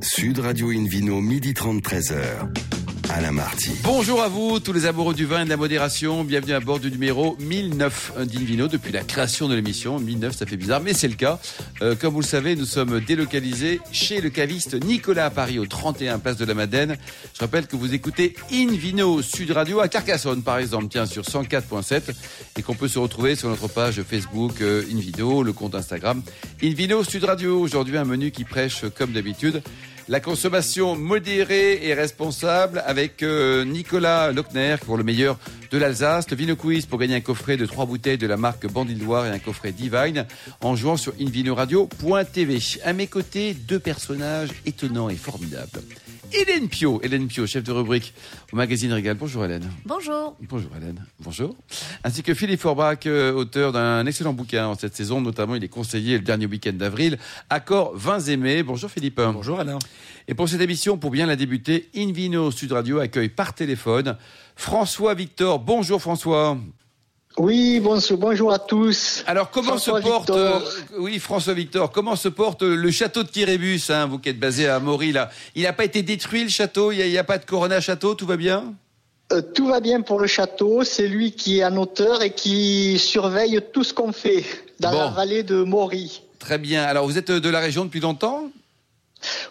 Sud Radio Invino, midi 30, 13h. Bonjour à vous, tous les amoureux du vin et de la modération. Bienvenue à bord du numéro 1009 d'Invino depuis la création de l'émission. 1009, ça fait bizarre, mais c'est le cas. Euh, comme vous le savez, nous sommes délocalisés chez le caviste Nicolas à Paris, au 31 Place de la Madeleine. Je rappelle que vous écoutez Invino Sud Radio à Carcassonne, par exemple, tiens, sur 104.7, et qu'on peut se retrouver sur notre page Facebook euh, Invino, le compte Instagram Invino Sud Radio. Aujourd'hui, un menu qui prêche, comme d'habitude, la consommation modérée et responsable avec euh, Nicolas Lochner pour le meilleur de l'Alsace, le Vino Quiz pour gagner un coffret de trois bouteilles de la marque Bandilloire et un coffret Divine en jouant sur invinoradio.tv. À mes côtés, deux personnages étonnants et formidables. Hélène Pio, Hélène Pio, chef de rubrique au magazine Régal. Bonjour Hélène. Bonjour. Bonjour Hélène. Bonjour. Ainsi que Philippe Forbach, euh, auteur d'un excellent bouquin en cette saison, notamment il est conseillé le dernier week-end d'avril, Accord vins aimés. Bonjour Philippe. Bonjour Alain. Et pour cette émission, pour bien la débuter, Invino Sud Radio accueille par téléphone François Victor. Bonjour François. Oui, bonjour, bonjour à tous. Alors comment François se porte, euh, oui François Victor, comment se porte euh, le château de Kirébus, hein, vous qui êtes basé à Maury là? Il n'a pas été détruit le château, il n'y a, a, pas de Corona Château, tout va bien? Euh, tout va bien pour le château. C'est lui qui est un auteur et qui surveille tout ce qu'on fait dans Bon. la vallée de Maury. Très bien. Alors vous êtes de la région depuis longtemps?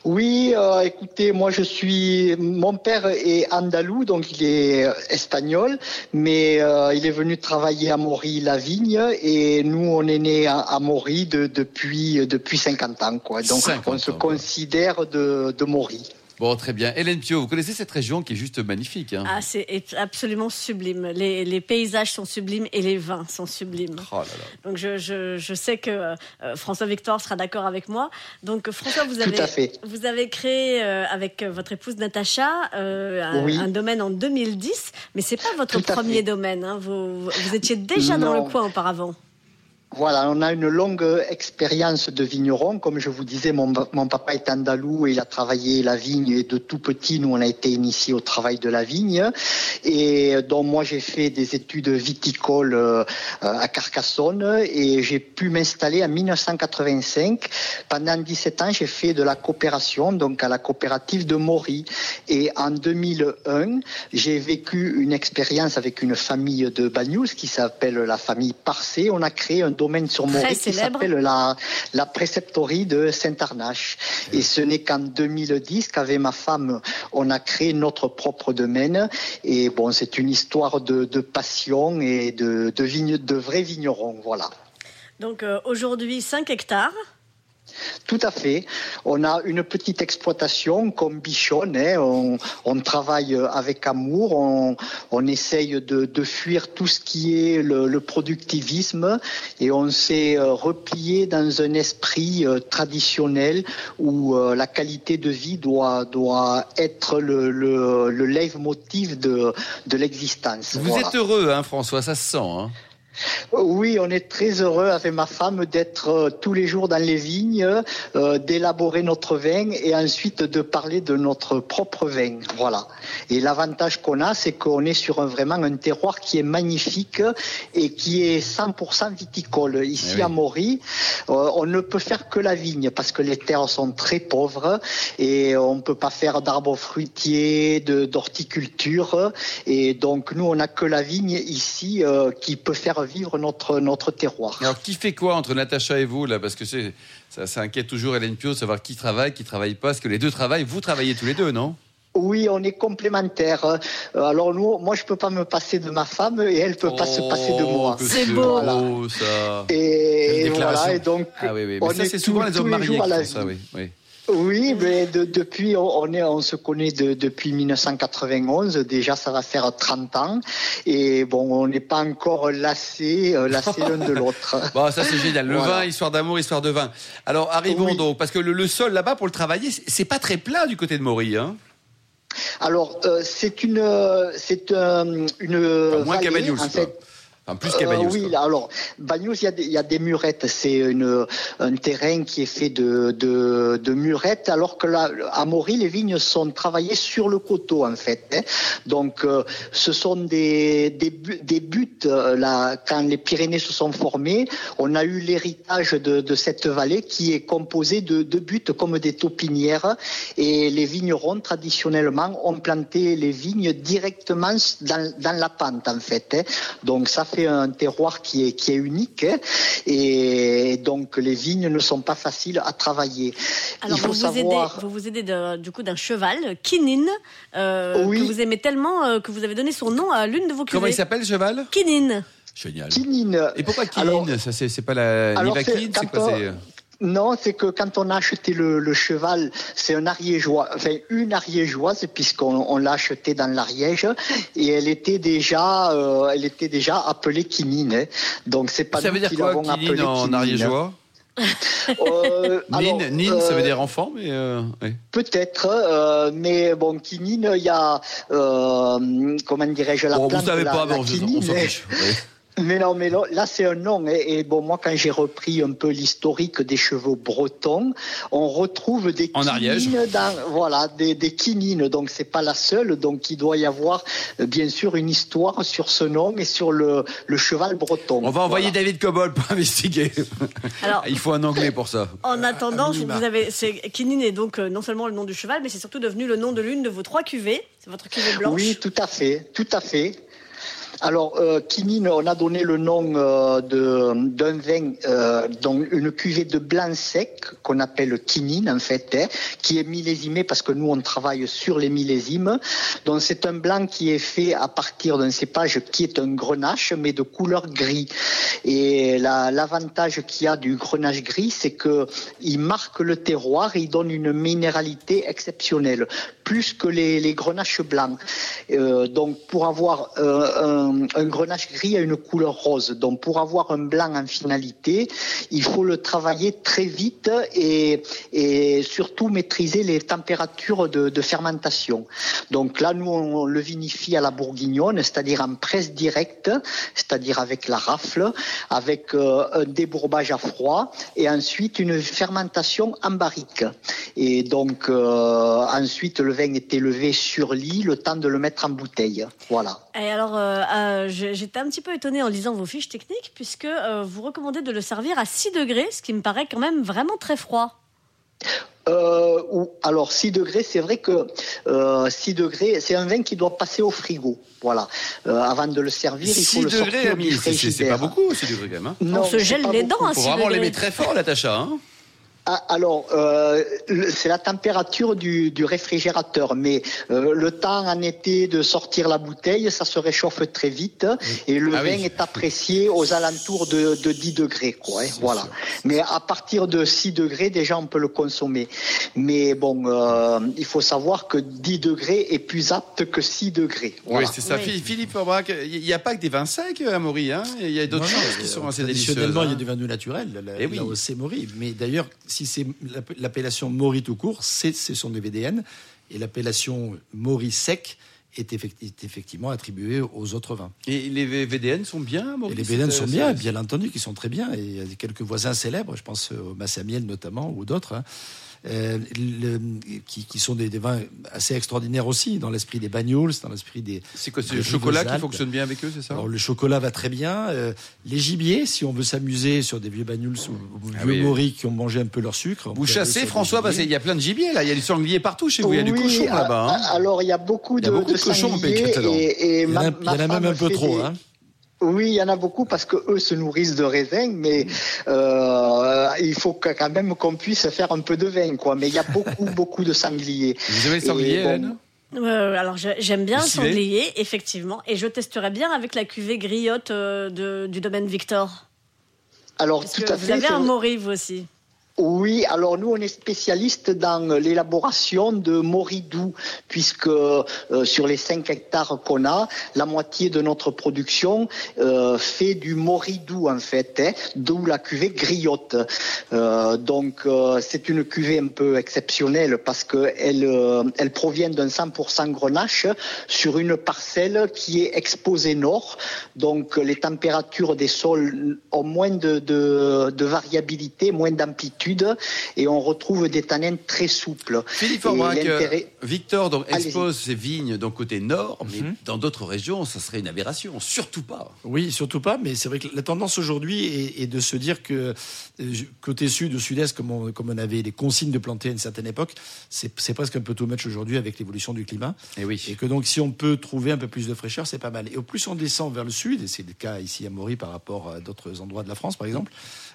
Oui, euh, écoutez, moi je suis, mon père est andalou, donc il est euh, espagnol, mais euh, il est venu travailler à Maury-la-Vigne et nous on est né à, à Maury de- depuis depuis 50 ans, quoi. Donc 50 on se considère de, de Maury. Bon, très bien. Hélène Pio, vous connaissez cette région qui est juste magnifique. Hein Ah, c'est absolument sublime. Les, les paysages sont sublimes et les vins sont sublimes. Oh là là. Donc je, je, je sais que euh, François Victor sera d'accord avec moi. Donc François, vous Tout avez, à fait. vous avez créé euh, avec votre épouse Natacha euh, un, Oui. un domaine en 2010, mais c'est pas votre Tout premier domaine. hein. Vous, vous étiez déjà dans le coin auparavant. Voilà, on a une longue expérience de vigneron. Comme je vous disais, mon, papa est andalou et il a travaillé la vigne et de tout petit, nous, on a été initiés au travail de la vigne. Et donc, moi, j'ai fait des études viticoles euh, à Carcassonne et j'ai pu m'installer en 1985. Pendant 17 ans, j'ai fait de la coopération, donc à la coopérative de Maury. Et en 2001, j'ai vécu une expérience avec une famille de Bagnous qui s'appelle la famille Parcé. On a créé un sur Très Maury qui s'appelle la, la préceptorie de Saint-Arnache. Et ce n'est qu'en 2010 qu'avec ma femme, on a créé notre propre domaine. Et bon, c'est une histoire de, de passion et de, de, vigne, de vrais vignerons. Voilà. Donc euh, aujourd'hui 5 hectares. Tout à fait. On a une petite exploitation comme Bichonne. hein. On, on travaille avec amour. On, on essaye de, de fuir tout ce qui est le, le productivisme et on s'est euh, replié dans un esprit euh, traditionnel où euh, la qualité de vie doit, doit être le, le, le leitmotiv de, de l'existence. Vous Voilà. êtes heureux, hein, François, ça se sent. Hein Oui, on est très heureux avec ma femme d'être euh, tous les jours dans les vignes, euh, d'élaborer notre vin et ensuite de parler de notre propre vin. Voilà. Et l'avantage qu'on a, c'est qu'on est sur un, vraiment un terroir qui est magnifique et qui est 100% viticole. Ici Eh oui. à Maury, euh, on ne peut faire que la vigne parce que les terres sont très pauvres et on ne peut pas faire d'arbres fruitiers, d'horticulture. Et donc nous, on n'a que la vigne ici euh, qui peut faire vivre notre, notre terroir. Alors, qui fait quoi entre Natacha et vous, là? Parce que c'est, ça, ça inquiète toujours Hélène Pio, savoir qui travaille, qui travaille pas. Parce que les deux travaillent? Vous travaillez tous les deux, non? Oui, on est complémentaires. Euh, Alors nous, moi, je peux pas me passer de ma femme et elle peut pas se passer de moi. Oh, C'est beau. beau, ça. Et, voilà, et donc, Ah oui, oui. on Mais ça, est c'est souvent tous- les hommes mariés qui font ça, oui. Oui, mais de- depuis, on, est, on se connaît de- depuis 1991. Déjà, ça va faire 30 ans. Et bon, on n'est pas encore lassés, euh, lassés l'un de l'autre. Bon, ça c'est génial. Le Voilà. vin, histoire d'amour, histoire de vin. Alors arrivons Oui. donc, parce que le, le sol là-bas pour le travailler, c'est- pas très plat du côté de Maury. Hein Alors, euh, c'est une, euh, c'est euh, une Enfin, moins vallée, Bagnols, en plus qu'à Bagnols. oui, là, alors, Bagnols, il y, a des- il y a des murettes. C'est un terrain qui est fait de, de, de murettes, alors que là, à Maury, les vignes sont travaillées sur le coteau, en fait. hein. Donc, euh, ce sont des, des, bu- des buts, euh, là, quand les Pyrénées se sont formées, on a eu l'héritage de, de cette vallée qui est composée de, de buts comme des taupinières. Et les vignerons, traditionnellement, ont planté les vignes directement dans, dans la pente, en fait. hein. Donc, ça fait un terroir qui est, qui est unique. hein. Et donc, les vignes ne sont pas faciles à travailler. Alors Il faut vous, vous savoir... aidez, vous vous aidez de- du coup d'un cheval, Kinin, euh, Oui. que vous aimez tellement euh, que vous avez donné son nom à l'une de vos cuvées. Comment il s'appelle, cheval? Kinin. Génial. Quinine. Et pourquoi Alors- Kirin Ça, c'est pas la Alors, c'est- Nivaquine C'est quand quoi Non, c'est que quand on a acheté le, le cheval, c'est un ariégeois, enfin une ariégeoise puisqu'on on l'a acheté dans l'Ariège et elle était déjà, euh, elle était déjà appelée Kinine. hein. Donc c'est pas Ça nous veut dire qui quoi, l'avons appelée en ariégeois? Euh, alors, Nin, nin, ça euh, veut dire enfant, mais euh. Peut-être, euh, mais bon, quinine, il y a, euh, comment dirais-je, la Bon, plante, vous savez la, pas, la mais on, s'en- quinine, on s'en mais- fiche. Mais non, mais là c'est un nom. Et, et bon, moi quand j'ai repris un peu l'historique des chevaux bretons, on retrouve des En quinines dans, voilà, des, des quinines. Donc c'est pas la seule. Donc il doit y avoir euh, bien sûr une histoire sur ce nom et sur le, le cheval breton. On va envoyer Voilà. David Cobol pour investiguer. Alors- Il faut un anglais pour ça. En attendant, vous avez, c'est, Kinin est donc euh, non seulement le nom du cheval, mais c'est surtout devenu le nom de l'une de vos trois cuvées. C'est votre cuvée blanche. Oui, tout à fait, tout à fait. Alors, euh, quinine, on a donné le nom euh, d'un vin, euh, donc une cuvée de blanc sec qu'on appelle quinine en fait, hein, qui est millésimé parce que nous on travaille sur les millésimes. Donc c'est un blanc qui est fait à partir d'un cépage qui est un grenache mais de couleur gris. Et la- l'avantage qu'il y a du grenache gris, c'est que il marque le terroir, et il donne une minéralité exceptionnelle, plus que les, les grenaches blancs. Euh, donc pour avoir euh, un, grenache gris a une couleur rose. Donc pour avoir un blanc en finalité, il faut le travailler très vite et, surtout maîtriser les températures de, de fermentation. Donc là, nous, on le vinifie à la bourguignonne, c'est-à-dire en presse directe, c'est-à-dire avec la rafle, avec euh, un débourbage à froid et ensuite une fermentation en barrique. Et donc euh, ensuite, le vin est élevé sur lit, le temps de le mettre en bouteille. Voilà. Et alors, euh, euh, j'étais un petit peu étonnée en lisant vos fiches techniques, puisque euh, vous recommandez de le servir à 6 degrés, ce qui me paraît quand même vraiment très froid. Euh, ou, alors 6 degrés, c'est vrai que euh, 6 degrés, c'est un vin qui doit passer au frigo. Voilà. Euh, avant de le servir, il 6 faut le degrés, sortir ami, du c'est- c'est pas frigidaire. beaucoup, 6 degrés quand même. hein. Non, On se gèle les beaucoup. dents à Faut 6 vraiment degrés. l'aimer très fort, Natacha. Hein Ah, alors, euh, c'est la température du, du réfrigérateur, mais euh, le temps en été de sortir la bouteille, ça se réchauffe très vite et le Ah vin oui. est apprécié aux alentours de, de 10 degrés. Quoi, hein, voilà. Mais à partir de 6 degrés, déjà, on peut le consommer. Mais bon, euh, il faut savoir que 10 degrés est plus apte que 6 degrés. Voilà. Oui, c'est ça. Oui. Philippe- il n'y a pas que des vins secs à Maury, hein? Il y a d'autres choses qui euh, sont assez délicieuses. Traditionnellement, il y a hein. du vin doux naturel, là, Eh oui. là c'est Maury. Mais d'ailleurs, si c'est l'app- l'appellation Maury tout court, c'est ce sont des VDN. Et l'appellation Maury sec est, effect- est effectivement attribuée aux autres vins. Et les VDN sont bien, Et Maurice les VDN sont bien, bien entendu, qui sont très bien. Et il y a quelques voisins célèbres, je pense au Massamiel notamment, ou d'autres, hein, euh, le- qui, qui sont des, des vins assez extraordinaires aussi, dans l'esprit des Bagnols, dans l'esprit des. C'est quoi C'est le chocolat qui fonctionne bien avec eux, c'est ça? Alors le chocolat va très bien. Euh, les gibiers, si on veut s'amuser sur des vieux Bagnols ou, Ah vieux oui. Qui ont mangé un peu leur sucre. Vous chassez, François, parce gibiers. qu'il y a plein de gibier là. Il y a du sanglier partout chez vous. Il y a du cochon là-bas. hein. Alors, il y a beaucoup Il y a de, beaucoup de cochons et, et Il y en a, ma- il y ma en a même un peu trop. des- Hein. Oui, il y en a beaucoup parce que eux se nourrissent de raisins, mais euh, il faut que- quand même qu'on puisse faire un peu de vin, quoi. Mais il y a beaucoup, beaucoup de sangliers. Vous avez le sanglier, bon, Euh, alors j'aime bien Le sanglier, effectivement, et je testerai bien avec la cuvée griotte euh, de- du domaine Victor. Alors Parce tout que à vous fait. avez c'est un Maury, vous aussi. Oui, alors nous on est spécialiste dans l'élaboration de moridou, puisque euh, sur les 5 hectares qu'on a, la moitié de notre production euh, fait du moridou en fait, hein, d'où la cuvée griotte. Euh, donc c'est une cuvée un peu exceptionnelle parce que elle, elle provient d'un 100% grenache sur une parcelle qui est exposée nord. Donc les températures des sols ont moins de variabilité, moins d'amplitude et on retrouve des tanins très souples. Philippe Forbrac, l'intérêt- Victor donc, expose ses vignes donc côté nord, mais dans d'autres régions, ça serait une aberration. Surtout pas. Oui, surtout pas, mais c'est vrai que la tendance aujourd'hui est, est de se dire que euh, côté sud ou sud-est, comme on, comme on avait les consignes de planter à une certaine époque, c'est presque un peu too much aujourd'hui avec l'évolution du climat. Et oui. Et que donc, si on peut trouver un peu plus de fraîcheur, c'est pas mal. Et au plus on descend vers le sud, et c'est le cas ici à Maury par rapport à d'autres endroits de la France, par exemple, euh,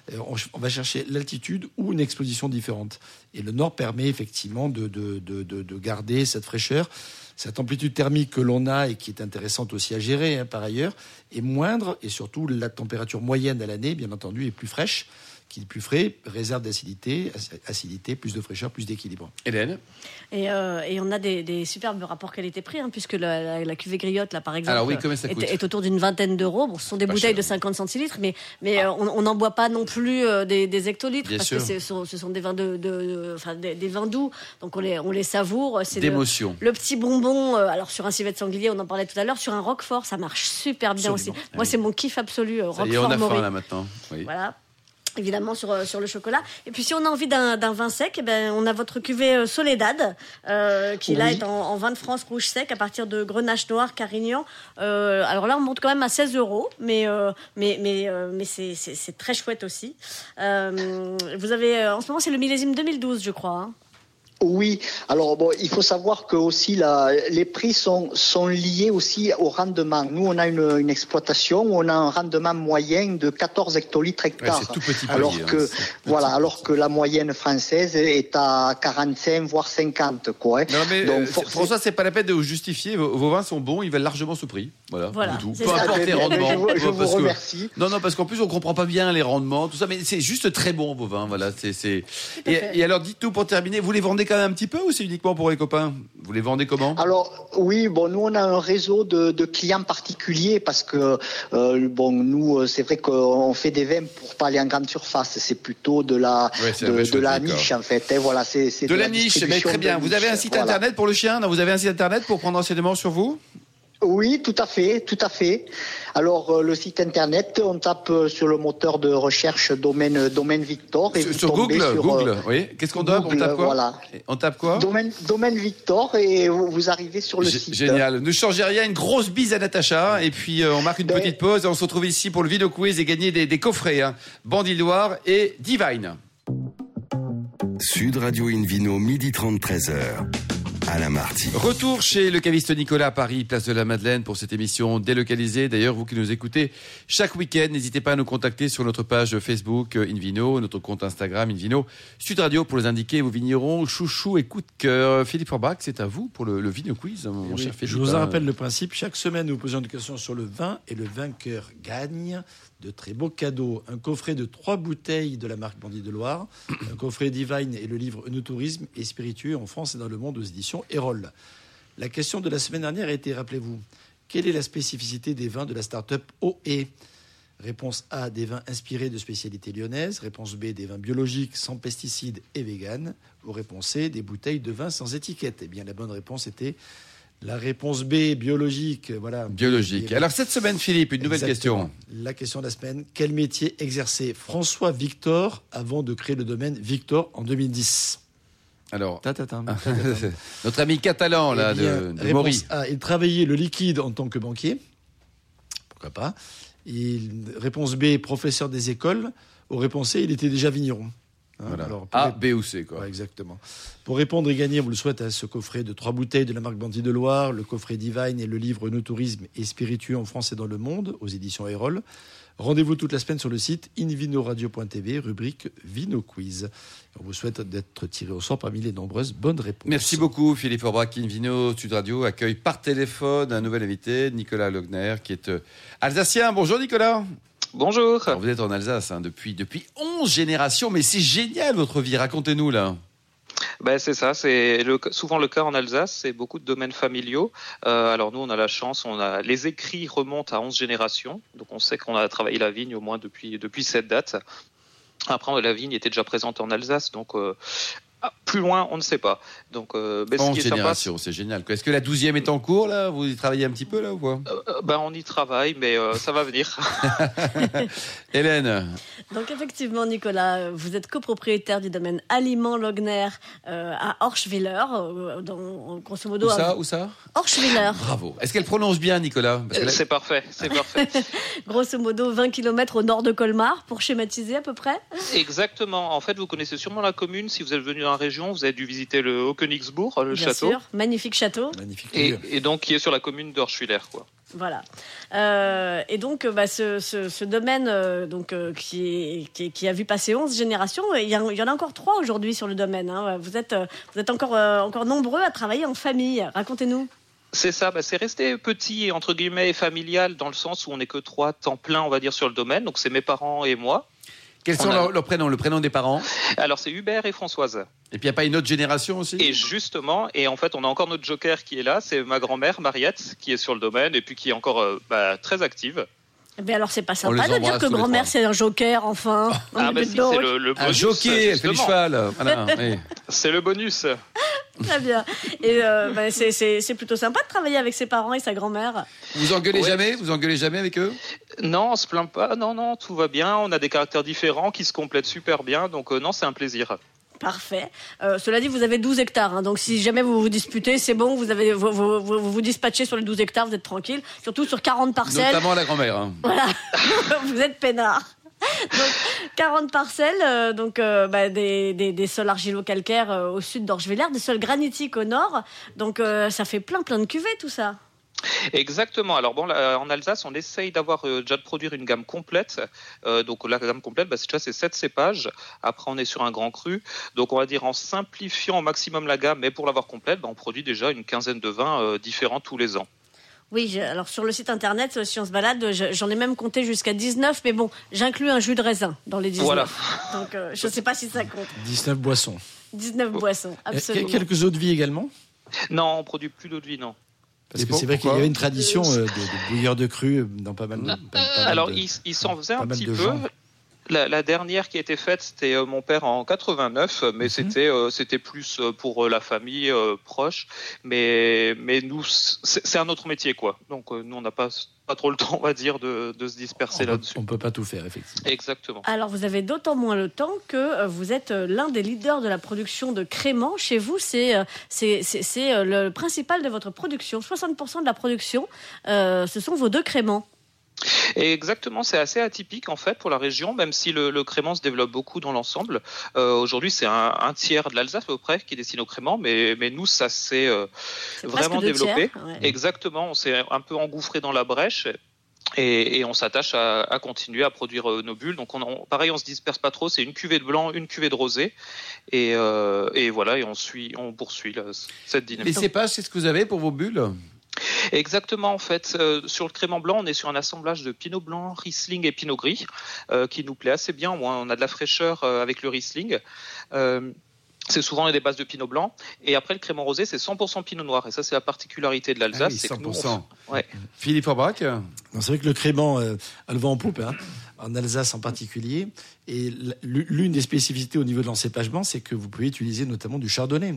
on va chercher l'altitude ou une exposition différente. Et le nord permet effectivement de garder cette fraîcheur. Cette amplitude thermique que l'on a et qui est intéressante aussi à gérer hein, par ailleurs est moindre et surtout la température moyenne à l'année, bien entendu, est plus fraîche. Qui est plus frais, réserve d'acidité, ac- acidité, plus de fraîcheur, plus d'équilibre. Hélène Et, euh, et on a des, des superbes rapports qualité-prix, hein, puisque la, la- la cuvée griotte, là, par exemple, Alors oui, combien ça est, autour d'une vingtaine d'euros. Bon, ce sont des Pas bouteilles cher. de 50 centilitres, mais, mais euh, on n'en boit pas non plus euh, des, des hectolitres, Bien parce sûr. que ce sont, ce sont des vins, de, de- de- enfin, des, des vins doux, donc on les, on les savoure. C'est le- D'émotion. Le, petit bonbon, euh, alors sur un civet de sanglier, on en parlait tout à l'heure, sur un roquefort, ça marche super bien Absolument. aussi. Moi, c'est mon kiff absolu, euh, y est, on roquefort a faim là maintenant. Oui. Voilà. Évidemment sur, euh, sur le chocolat. Et puis si on a envie d'un d'un vin sec, eh ben, on a votre cuvée euh, Soledad, euh, qui là est en, en vin de France rouge sec à partir de Grenache Noir, Carignan. Euh, alors là, on monte quand même à 16 euros, mais, euh, mais, mais, euh, mais c'est- c'est c'est très chouette aussi. Euh, vous avez, en ce moment, c'est le millésime 2012, je crois. hein. Oui, alors bon, il faut savoir que aussi la, les prix sont, sont liés aussi au rendement. Nous, on a une, une exploitation où on a un rendement moyen de 14 hectolitres tout petit alors palier, hein, que petit, voilà, alors que la moyenne française est à 45 voire 50 quoi. hein. Non mais Donc, euh, forcément- François, c'est pas la peine de vous justifier. Vos, vos vins sont bons, ils valent largement ce prix. Voilà, Voilà, tout. Peu importe les rendements. je vous- je vous parce que- remercie. Non, non, parce qu'en plus on comprend pas bien les rendements, tout ça, mais c'est juste très bon vos vins. Voilà, c'est Et, et alors, dites-nous pour terminer, vous les vendez quand même un petit peu ou c'est uniquement pour les copains? Vous les vendez comment? Alors oui, bon, nous on a un réseau de, de clients particuliers parce que euh, bon, nous euh, c'est vrai qu'on fait des vins pour pas aller en grande surface, c'est plutôt de la de, la niche en fait. hein, voilà, c'est De la niche, mais très bien. Vous avez un site voilà. internet pour le chien? Non, vous avez un site internet pour prendre renseignement sur vous? Oui, tout à fait, tout à fait. Alors euh, le site internet, on tape euh, sur le moteur de recherche domaine domaine Victor et Sur, vous sur tombez Google, sur, Google. euh, oui. Qu'est-ce qu'on donne On Google, tape quoi? Voilà. On tape quoi? Domaine domaine Victor et vous, vous arrivez sur le site. Génial. Ne changez rien. Une grosse bise à Natacha. Et puis, euh, on marque une Ben- petite pause et on se retrouve ici pour le Vino Quiz et gagner des, des coffrets. Hein. Et Divine. Sud Radio Invino, midi 30, 13h. Alain Marty. Retour chez le caviste Nicolas à Paris, place de la Madeleine pour cette émission délocalisée. D'ailleurs, vous qui nous écoutez chaque week-end, n'hésitez pas à nous contacter sur notre page Facebook euh, Invino, notre compte Instagram Invino, Sud Radio pour nous indiquer vos vignerons, chouchou et coup de cœur. Philippe Forbach, c'est à vous pour le, le Vino Quiz, mon Oui, cher Philippe. je vous en hein. rappelle le principe. Chaque semaine, nous posons une question sur le vin et le vainqueur gagne de très beaux cadeaux. Un coffret de trois bouteilles de la marque Bandit de Loire, un coffret Divine et le livre Œnotourisme et spiritueux en France et dans le monde aux éditions Erol. La question de la semaine dernière a été, rappelez-vous, quelle est la spécificité des vins de la start-up OE Réponse A, des vins inspirés de spécialités lyonnaises. Réponse B, des vins biologiques sans pesticides et véganes. Ou réponse C, des bouteilles de vin sans étiquette. Eh bien, la bonne réponse était la réponse B, biologique. Voilà. Biologique. Et- Alors, cette semaine, Philippe, une nouvelle Exactement. question. La question de la semaine. Quel métier exerçait François Victor avant de créer le domaine Victor en 2010 Alors, notre ami catalan, là, Eh bien, de. A, il travaillait le liquide en tant que banquier. Pourquoi pas? Il, Réponse B, professeur des écoles. Ou réponse C, il était déjà vigneron. Hein, Voilà. alors, pour A, B ou C, quoi. Ouais, exactement. Pour répondre et gagner, on vous le souhaite à ce coffret de trois bouteilles de la marque Bandit de Loire, le coffret Divine et le livre No Tourisme et spiritueux en France et dans le monde aux éditions Erol. Rendez-vous toute la semaine sur le site invinoradio.tv, rubrique Vino Quiz. On vous souhaite d'être tiré au sort parmi les nombreuses bonnes réponses. Merci beaucoup, Philippe Forbach. Invino Sud Radio accueille par téléphone un nouvel invité, Nicolas Logner, qui est euh, alsacien. Bonjour, Nicolas. Bonjour. Alors, vous êtes en Alsace hein, depuis, depuis 11 générations, mais c'est génial votre vie. Racontez-nous là. Ben, c'est ça, c'est souvent le cas en Alsace, c'est beaucoup de domaines familiaux. Euh, alors nous, on a la chance, on a les écrits remontent à 11 générations, donc on sait qu'on a travaillé la vigne au moins depuis depuis cette date. Après, la vigne était déjà présente en Alsace, donc euh, ah, plus loin, on ne sait pas. Donc, euh, ben, ce 11 qui est sympa, générations, c'est génial. Est-ce que la 12e est en cours là? Vous y travaillez un petit peu là ou quoi? Euh, ben, on y travaille, mais euh, ça va venir. Hélène, Donc effectivement, Nicolas, vous êtes copropriétaire du domaine Aliment Logner euh, à Orschwiller, euh, dans, grosso modo où à ça Où ça? Orschwiller. Bravo. Est-ce qu'elle prononce bien, Nicolas? Là- c'est parfait, c'est parfait. Grosso modo 20 km au nord de Colmar, pour schématiser à peu près? Exactement. En fait, vous connaissez sûrement la commune. Si vous êtes venu dans la région, vous avez dû visiter le Haut-Königsbourg, le Bien château. sûr, magnifique château. Magnifique Et, donc, qui est sur la commune d'Orschwiller, quoi. Voilà. Euh, et donc, bah, ce, ce- ce domaine euh, donc, euh, qui, a vu passer 11 générations, il y, en- il y en a encore trois aujourd'hui sur le domaine. hein. Vous êtes, vous êtes encore, euh, encore nombreux à travailler en famille. Racontez-nous. C'est ça, bah, c'est resté petit et entre guillemets et familial dans le sens où on n'est que trois temps plein, on va dire, sur le domaine. Donc c'est mes parents et moi. Quels sont a- leurs, leurs prénoms Le prénom des parents Alors c'est Hubert et Françoise. Et puis il n'y a pas une autre génération aussi Et justement, et en fait on a encore notre joker qui est là, c'est ma grand-mère Mariette qui est sur le domaine et puis qui est encore euh, bah, très active. Mais alors, c'est pas sympa de dire que grand-mère c'est un joker, enfin. Ah On bah si, c'est le, le Un bonus. jockey, elle fait du justement. cheval. Voilà, oui. C'est le bonus. Très bien. Et euh, bah, c'est- c'est c'est plutôt sympa de travailler avec ses parents et sa grand-mère. Vous engueulez Ouais. jamais Vous engueulez jamais avec eux? Non, on se plaint pas. Non, non, tout va bien. On a des caractères différents qui se complètent super bien. Donc euh, non, c'est un plaisir. Parfait. Euh, cela dit, vous avez 12 hectares. hein, donc, si jamais vous vous disputez, c'est bon. Vous, avez, vous, vous, vous, vous vous dispatchez sur les 12 hectares, vous êtes tranquille. Surtout sur 40 parcelles. Notamment la grand-mère. hein. Voilà, vous êtes peinard. Donc, 40 parcelles, euh, donc euh, bah, des, des, des sols argilo-calcaires euh, au sud d'Orgeveller, des sols granitiques au nord. Donc, euh, ça fait plein, plein de cuvées, tout ça. Exactement. Alors bon, là, en Alsace, on essaye d'avoir euh, déjà de produire une gamme complète. Euh, donc la gamme complète, bah, c'est déjà c'est sept cépages. Après, on est sur un grand cru. Donc on va dire en simplifiant au maximum la gamme, mais pour l'avoir complète, bah, on produit déjà une quinzaine de vins euh, différents tous les ans. Oui, je- alors sur le site internet, euh, si on se balade, je- j'en ai même compté jusqu'à 19, mais bon, j'inclus un jus de raisin dans les 19. Voilà. Donc, euh, je ne sais pas si ça compte. 19 boissons. 19 boissons, Et absolument. Quelques eaux de vie également? Non, on produit plus d'eau de vie, non. Parce Et que pour- c'est vrai qu'il y avait une tradition euh, de, de bouilleurs de cru dans pas mal de. pas- pas mal Alors, de- il, il s'en faisait pas un petit peu. gens. La, la dernière qui a été faite, c'était euh, mon père en 89, mais Mhm. c'était euh, c'était plus pour euh, la famille euh, proche. Mais mais nous, c'est c'est un autre métier, quoi. Donc euh, nous, on n'a pas pas trop le temps, on va dire, de, de se disperser on, peut, là-dessus. on peut pas tout faire, effectivement. Exactement. Alors, vous avez d'autant moins le temps que euh, vous êtes euh, l'un des leaders de la production de créments. Chez vous, c'est euh, c'est- c'est- c'est, euh, le principal de votre production. 60% de la production, euh, ce sont vos deux créments. Et exactement, c'est assez atypique en fait pour la région, même si le, le crément se développe beaucoup dans l'ensemble. Euh, Aujourd'hui, c'est un, un tiers de l'Alsace à peu près qui est destiné au crément, mais, mais nous, ça s'est euh, vraiment développé. tiers, ouais. Exactement, on s'est un peu engouffré dans la brèche. Et, et on s'attache à, à continuer à produire euh, nos bulles. Donc, on, on- pareil, on se disperse pas trop. C'est une cuvée de blanc, une cuvée de rosé, et, euh, et voilà. Et on suit, on poursuit là, cette Les dynamique. cépages, c'est ce que vous avez pour vos bulles? Exactement, en fait, euh, sur le crément blanc, on est sur un assemblage de pinot blanc, Riesling et pinot gris, euh, qui nous plaît assez bien. On a de la fraîcheur euh, avec le Riesling. Euh, c'est souvent des bases de pinot blanc. Et après, le crément rosé, c'est 100% pinot noir. Et ça, c'est la particularité de Ah l'Alsace. oui, c'est que nous, on 100%. Ouais. Philippe Forbach? Non, C'est vrai que le crément euh, a le vent en poupe, hein, en Alsace en particulier. Et l'une des spécificités au niveau de l'encépagement, c'est que vous pouvez utiliser notamment du chardonnay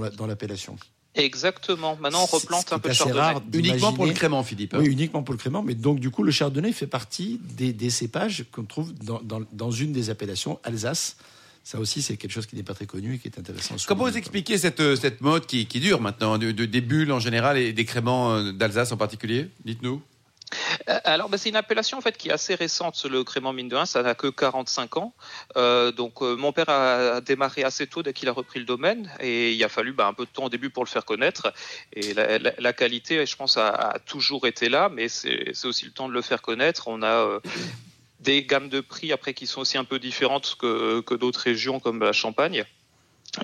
la- dans l'appellation. Exactement. Maintenant, on replante un peu de assez chardonnay. rare Uniquement pour le crément, Philippe. hein. Oui, uniquement pour le crément. Mais donc, du coup, le chardonnay fait partie des, des cépages qu'on trouve dans, dans- dans une des appellations Alsace. Ça aussi, c'est quelque chose qui n'est pas très connu et qui est intéressant. Comment vous expliquez cette, euh, cette mode qui, qui dure maintenant, de, de- des bulles en général et des créments euh, d'Alsace en particulier? Dites-nous. Euh, Alors, bah, c'est une appellation en fait qui est assez récente. Le crément mine de 1, ça n'a que 45 ans. Euh, donc, euh, mon père a démarré assez tôt dès qu'il a repris le domaine, et il a fallu bah, un peu de temps au début pour le faire connaître. Et la, la- la qualité, je pense, a, a toujours été là, mais c'est aussi le temps de le faire connaître. On a euh, des gammes de prix après qui sont aussi un peu différentes que, que d'autres régions comme la Champagne.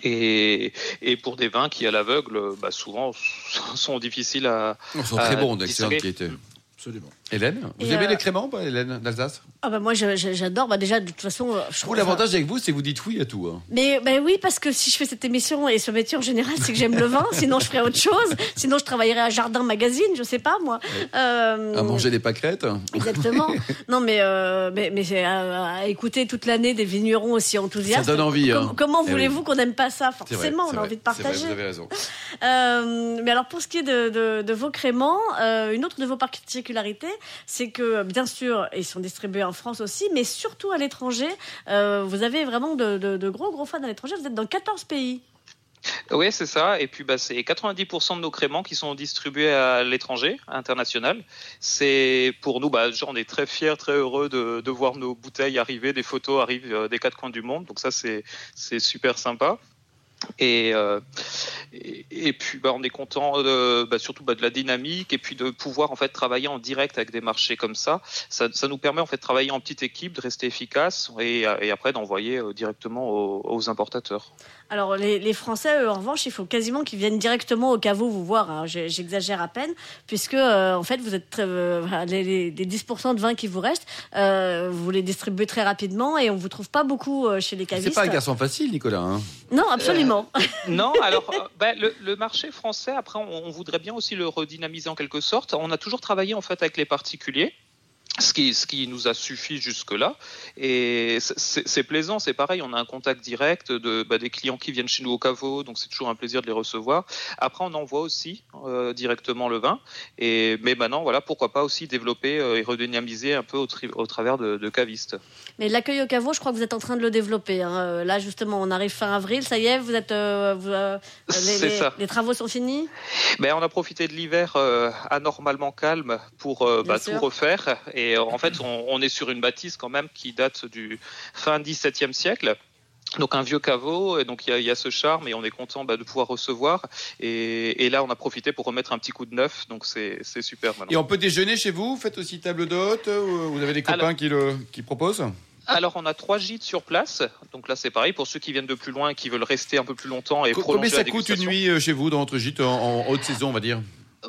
Et, et pour des vins qui, à l'aveugle, bah, souvent sont difficiles à, Ils sont très bons, d'excellente qualité. Absolument. Hélène, vous Et, aimez euh, les créments, pas, Hélène, d'Alsace? Ah bah moi j'adore. Bah déjà de toute façon, euh, je Vous, trouve. l'avantage avec vous, c'est que vous dites oui à tout. hein. Mais bah oui, parce que si je fais cette émission et ce métier en général, c'est que j'aime le vin. Sinon, je ferais autre chose. Sinon, je travaillerais à Jardin Magazine, je sais pas moi. Euh, À manger des pâquerettes. Exactement. non, mais euh, mais, mais c'est à, à écouter toute l'année des vignerons aussi enthousiastes. Ça donne envie, Com- hein. comment Eh voulez-vous oui. qu'on n'aime pas ça? Vrai, Forcément, on a vrai, envie de vrai, partager. vous avez raison. Euh, mais alors pour ce qui est de, de- de vos créments, euh, une autre de vos particularités, c'est que bien sûr ils sont distribués en France aussi, mais surtout à l'étranger. Euh, vous avez vraiment de, gros gros fans à l'étranger. Vous êtes dans 14 pays. Oui, c'est ça. Et puis, bah, c'est 90% de nos créments qui sont distribués à l'étranger, international. C'est pour nous, bah, on est très fiers, très heureux de, de voir nos bouteilles arriver, des photos arrivent euh, des quatre coins du monde. Donc ça, c'est super sympa. Et, euh, et, et puis bah, on est content de, bah, surtout bah, de la dynamique et puis de pouvoir en fait travailler en direct avec des marchés comme ça. Ça, ça nous permet en fait de travailler en petite équipe, de rester efficace et, et après d'envoyer euh, directement aux, aux importateurs. Alors les, les Français, eux, en revanche, il faut quasiment qu'ils viennent directement au caveau vous voir. hein. J'exagère à peine, puisque euh, en fait vous êtes très- euh, les, les- les 10% de vin qui vous restent, euh, vous les distribuez très rapidement et on vous trouve pas beaucoup euh, chez les C'est cavistes. pas un garçon facile, Nicolas. hein. Non, absolument. Non, alors euh, bah, le, le marché français, après, on, on voudrait bien aussi le redynamiser en quelque sorte. On a toujours travaillé en fait avec les particuliers. Ce qui, ce qui nous a suffi jusque-là. Et c'est- plaisant, c'est pareil, on a un contact direct de, bah, des clients qui viennent chez nous au caveau, donc c'est toujours un plaisir de les recevoir. Après, on envoie aussi euh, directement le vin. Et, mais maintenant, voilà, pourquoi pas aussi développer euh, et redynamiser un peu au, tri- au travers de, de cavistes. Mais l'accueil au caveau, je crois que vous êtes en train de le développer. hein. Euh, Là, justement, on arrive fin avril, ça y est, vous êtes, euh, vous, les, ça. les travaux sont finis? Ben, on a profité de l'hiver anormalement calme pour bah, tout refaire. Et euh, en fait, on, on est sur une bâtisse quand même qui date du fin 17e siècle. Donc un vieux caveau, et donc il y a, il y a ce charme et on est content bah, de pouvoir recevoir. Et, et là, on a profité pour remettre un petit coup de neuf, donc c'est super maintenant. Et on peut déjeuner chez vous? Vous faites aussi table d'hôte ou Vous avez des copains Alors- qui, le, qui proposent? Alors on a trois gîtes sur place, donc là c'est pareil. Pour ceux qui viennent de plus loin et qui veulent rester un peu plus longtemps et Co- prolonger Combien ça la coûte une nuit euh, chez vous dans votre gîte en, en haute saison, on va dire?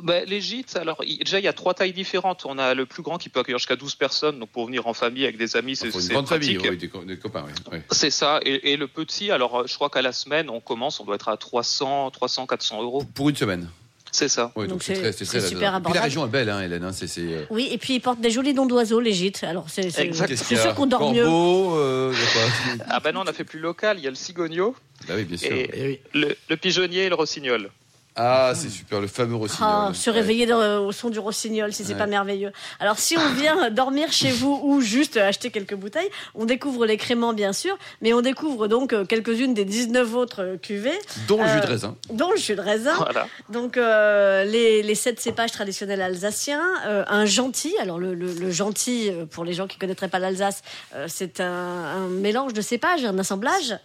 Ben, les gîtes, alors il- déjà il y a trois tailles différentes. On a le plus grand qui peut accueillir jusqu'à 12 personnes, donc pour venir en famille avec des amis, c'est Pour une c'est grande famille, oui, des, co- des copains. Oui, oui. C'est ça. Et, et le petit, alors euh, je crois qu'à la semaine, on commence, on doit être à 300, 300, 400 euros. Pour une semaine. C'est ça. Oui, donc c'est c'est- très, c'est très c'est super raisonnable. Puis la abordable. région est belle, hein, Hélène. hein, c'est, c'est, euh, Oui, et puis ils portent des jolis noms d'oiseaux, les gîtes. Alors c'est c'est- c'est sûr qu'on dort mieux. Corbeau, euh, a quoi Ah ben non, on a fait plus local. Il y a le cigogno, Bah oui, bien sûr. et Eh oui. le, le pigeonnier et le rossignol. Ah, c'est super, le fameux rossignol. Ah, se réveiller dans- au son du rossignol, si c'est Ouais. pas merveilleux. Alors, si on vient dormir chez vous ou juste acheter quelques bouteilles, on découvre les créments, bien sûr, mais on découvre donc euh, quelques-unes des 19 autres euh, cuvées. Dont le jus de Euh, raisin. dont le jus de raisin. Voilà. Donc, euh, les, les sept cépages traditionnels alsaciens, euh, un gentil. Alors, le, le- le gentil, pour les gens qui connaîtraient pas l'Alsace, euh, c'est un, un mélange de cépages, un assemblage.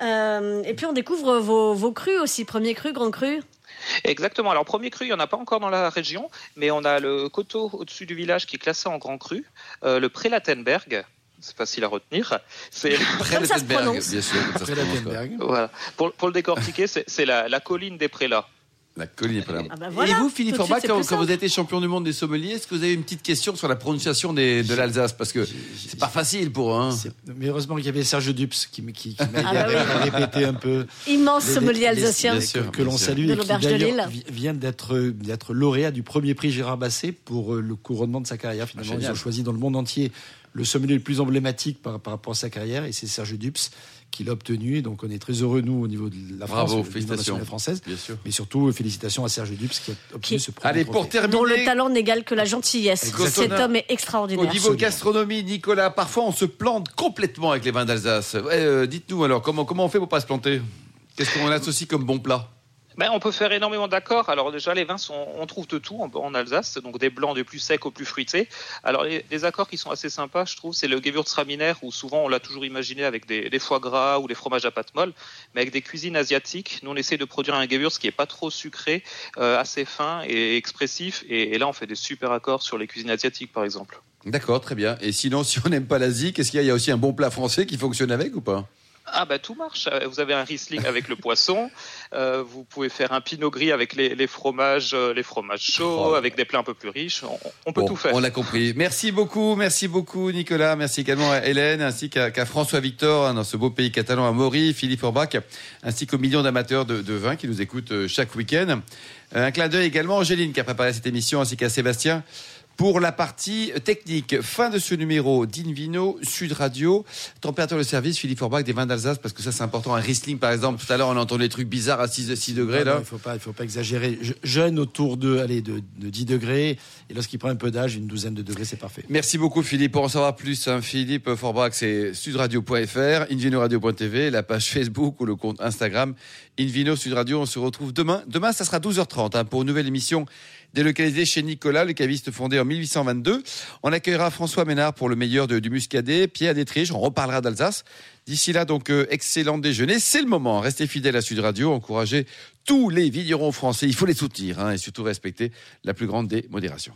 Euh, et puis, on découvre vos, vos crus aussi, premier cru, grand cru. Exactement. Alors premier cru, il n'y en a pas encore dans la région, mais on a le coteau au-dessus du village qui est classé en grand cru, euh, le Prélatenberg. C'est facile à retenir. C'est Près Comme de ça se Tettenberg, prononce. bien sûr. comme ça se voilà. Pour, pour le décortiquer, c'est c'est la, la colline des prélats. La colline est pas là. Ah bah voilà, Et vous, Philippe c'est quand, vous avez été champion du monde des sommeliers, est-ce que vous avez une petite question sur la prononciation des- de l'Alsace? Parce que c'est pas facile pour eux. Hein. Mais heureusement qu'il y avait Serge Dups qui, qui, qui m'a Ah bah répéter un peu. Immense Les- sommelier les- alsacien. que, que l'on salue De l'auberge de Lille. vi- vient d'être d'être lauréat du premier prix Gérard Basset pour euh, le couronnement de sa carrière. Finalement, Ah, ils génial. ont choisi dans le monde entier le sommelier le plus emblématique par, par rapport à sa carrière et c'est Serge Dups qui l'a obtenu. Et donc on est très heureux nous au niveau de la France, Bravo, félicitations. nationale française. Bien sûr. Mais surtout félicitations à Serge Dups qui a obtenu Qui- ce premier Allez, pour terminer, dont le talent n'égale que la gentillesse. Exactement. Cet homme est au extraordinaire. niveau Absolument. gastronomie, Nicolas, parfois on se plante complètement avec les vins d'Alsace. Euh, Dites-nous alors, comment, comment on fait pour pas se planter? Qu'est-ce qu'on associe comme bon plat? Ben, on peut faire énormément d'accords. Alors déjà, les vins, on trouve de tout en, Alsace, donc des blancs du plus sec au plus fruité. Alors les, accords qui sont assez sympas, je trouve, c'est le Gewürztraminer, où souvent on l'a toujours imaginé avec des, des foie gras ou des fromages à pâte molle, mais avec des cuisines asiatiques. Nous, on essaie de produire un Gewürz qui est pas trop sucré, euh, assez fin et expressif. Et, et là, on fait des super accords sur les cuisines asiatiques, par exemple. D'accord, très bien. Et sinon, si on n'aime pas l'Asie, qu'est-ce qu'il y a? Il y a aussi un bon plat français qui fonctionne avec ou pas? Ah bah tout marche. Euh, vous avez un Riesling avec le poisson. Euh, vous pouvez faire un Pinot Gris avec les, fromages, euh, les fromages chauds, oh. avec des plats un peu plus riches. On, peut tout faire. On l'a compris. Merci beaucoup, merci beaucoup Nicolas. Merci également à Hélène ainsi qu'à François Victor hein, dans ce beau pays catalan à Maury, Philippe Orbach, ainsi qu'aux millions d'amateurs de, de, vin qui nous écoutent chaque week-end. Un clin d'œil également à Angéline qui a préparé cette émission ainsi qu'à Sébastien pour la partie technique. Fin de ce numéro d'Invino Sud Radio. Température de service, Philippe Forbach, des vins d'Alsace, parce que ça c'est important. Un Riesling par exemple, tout à l'heure on a entendu des trucs bizarres à 6, 6 degrés. là. il ne faut pas, il faut pas exagérer. jeune autour de, allez, de, 10 degrés, et lorsqu'il prend un peu d'âge, une douzaine de degrés, c'est parfait. Merci beaucoup Philippe. Pour en savoir plus, hein, Philippe Forbach, c'est sudradio.fr, invinoradio.tv, la page Facebook ou le compte Instagram Invino Sud Radio. On se retrouve demain. Demain, ça sera 12h30 hein, pour une nouvelle émission délocalisé chez Nicolas, le caviste fondé en 1822. On accueillera François Ménard pour le meilleur du Muscadet, Pierre Détriche, on reparlera d'Alsace. D'ici là, donc, euh, excellent déjeuner. C'est le moment. Restez fidèles à Sud Radio, encouragez tous les vignerons français. Il faut les soutenir hein, et surtout respecter la plus grande des modérations.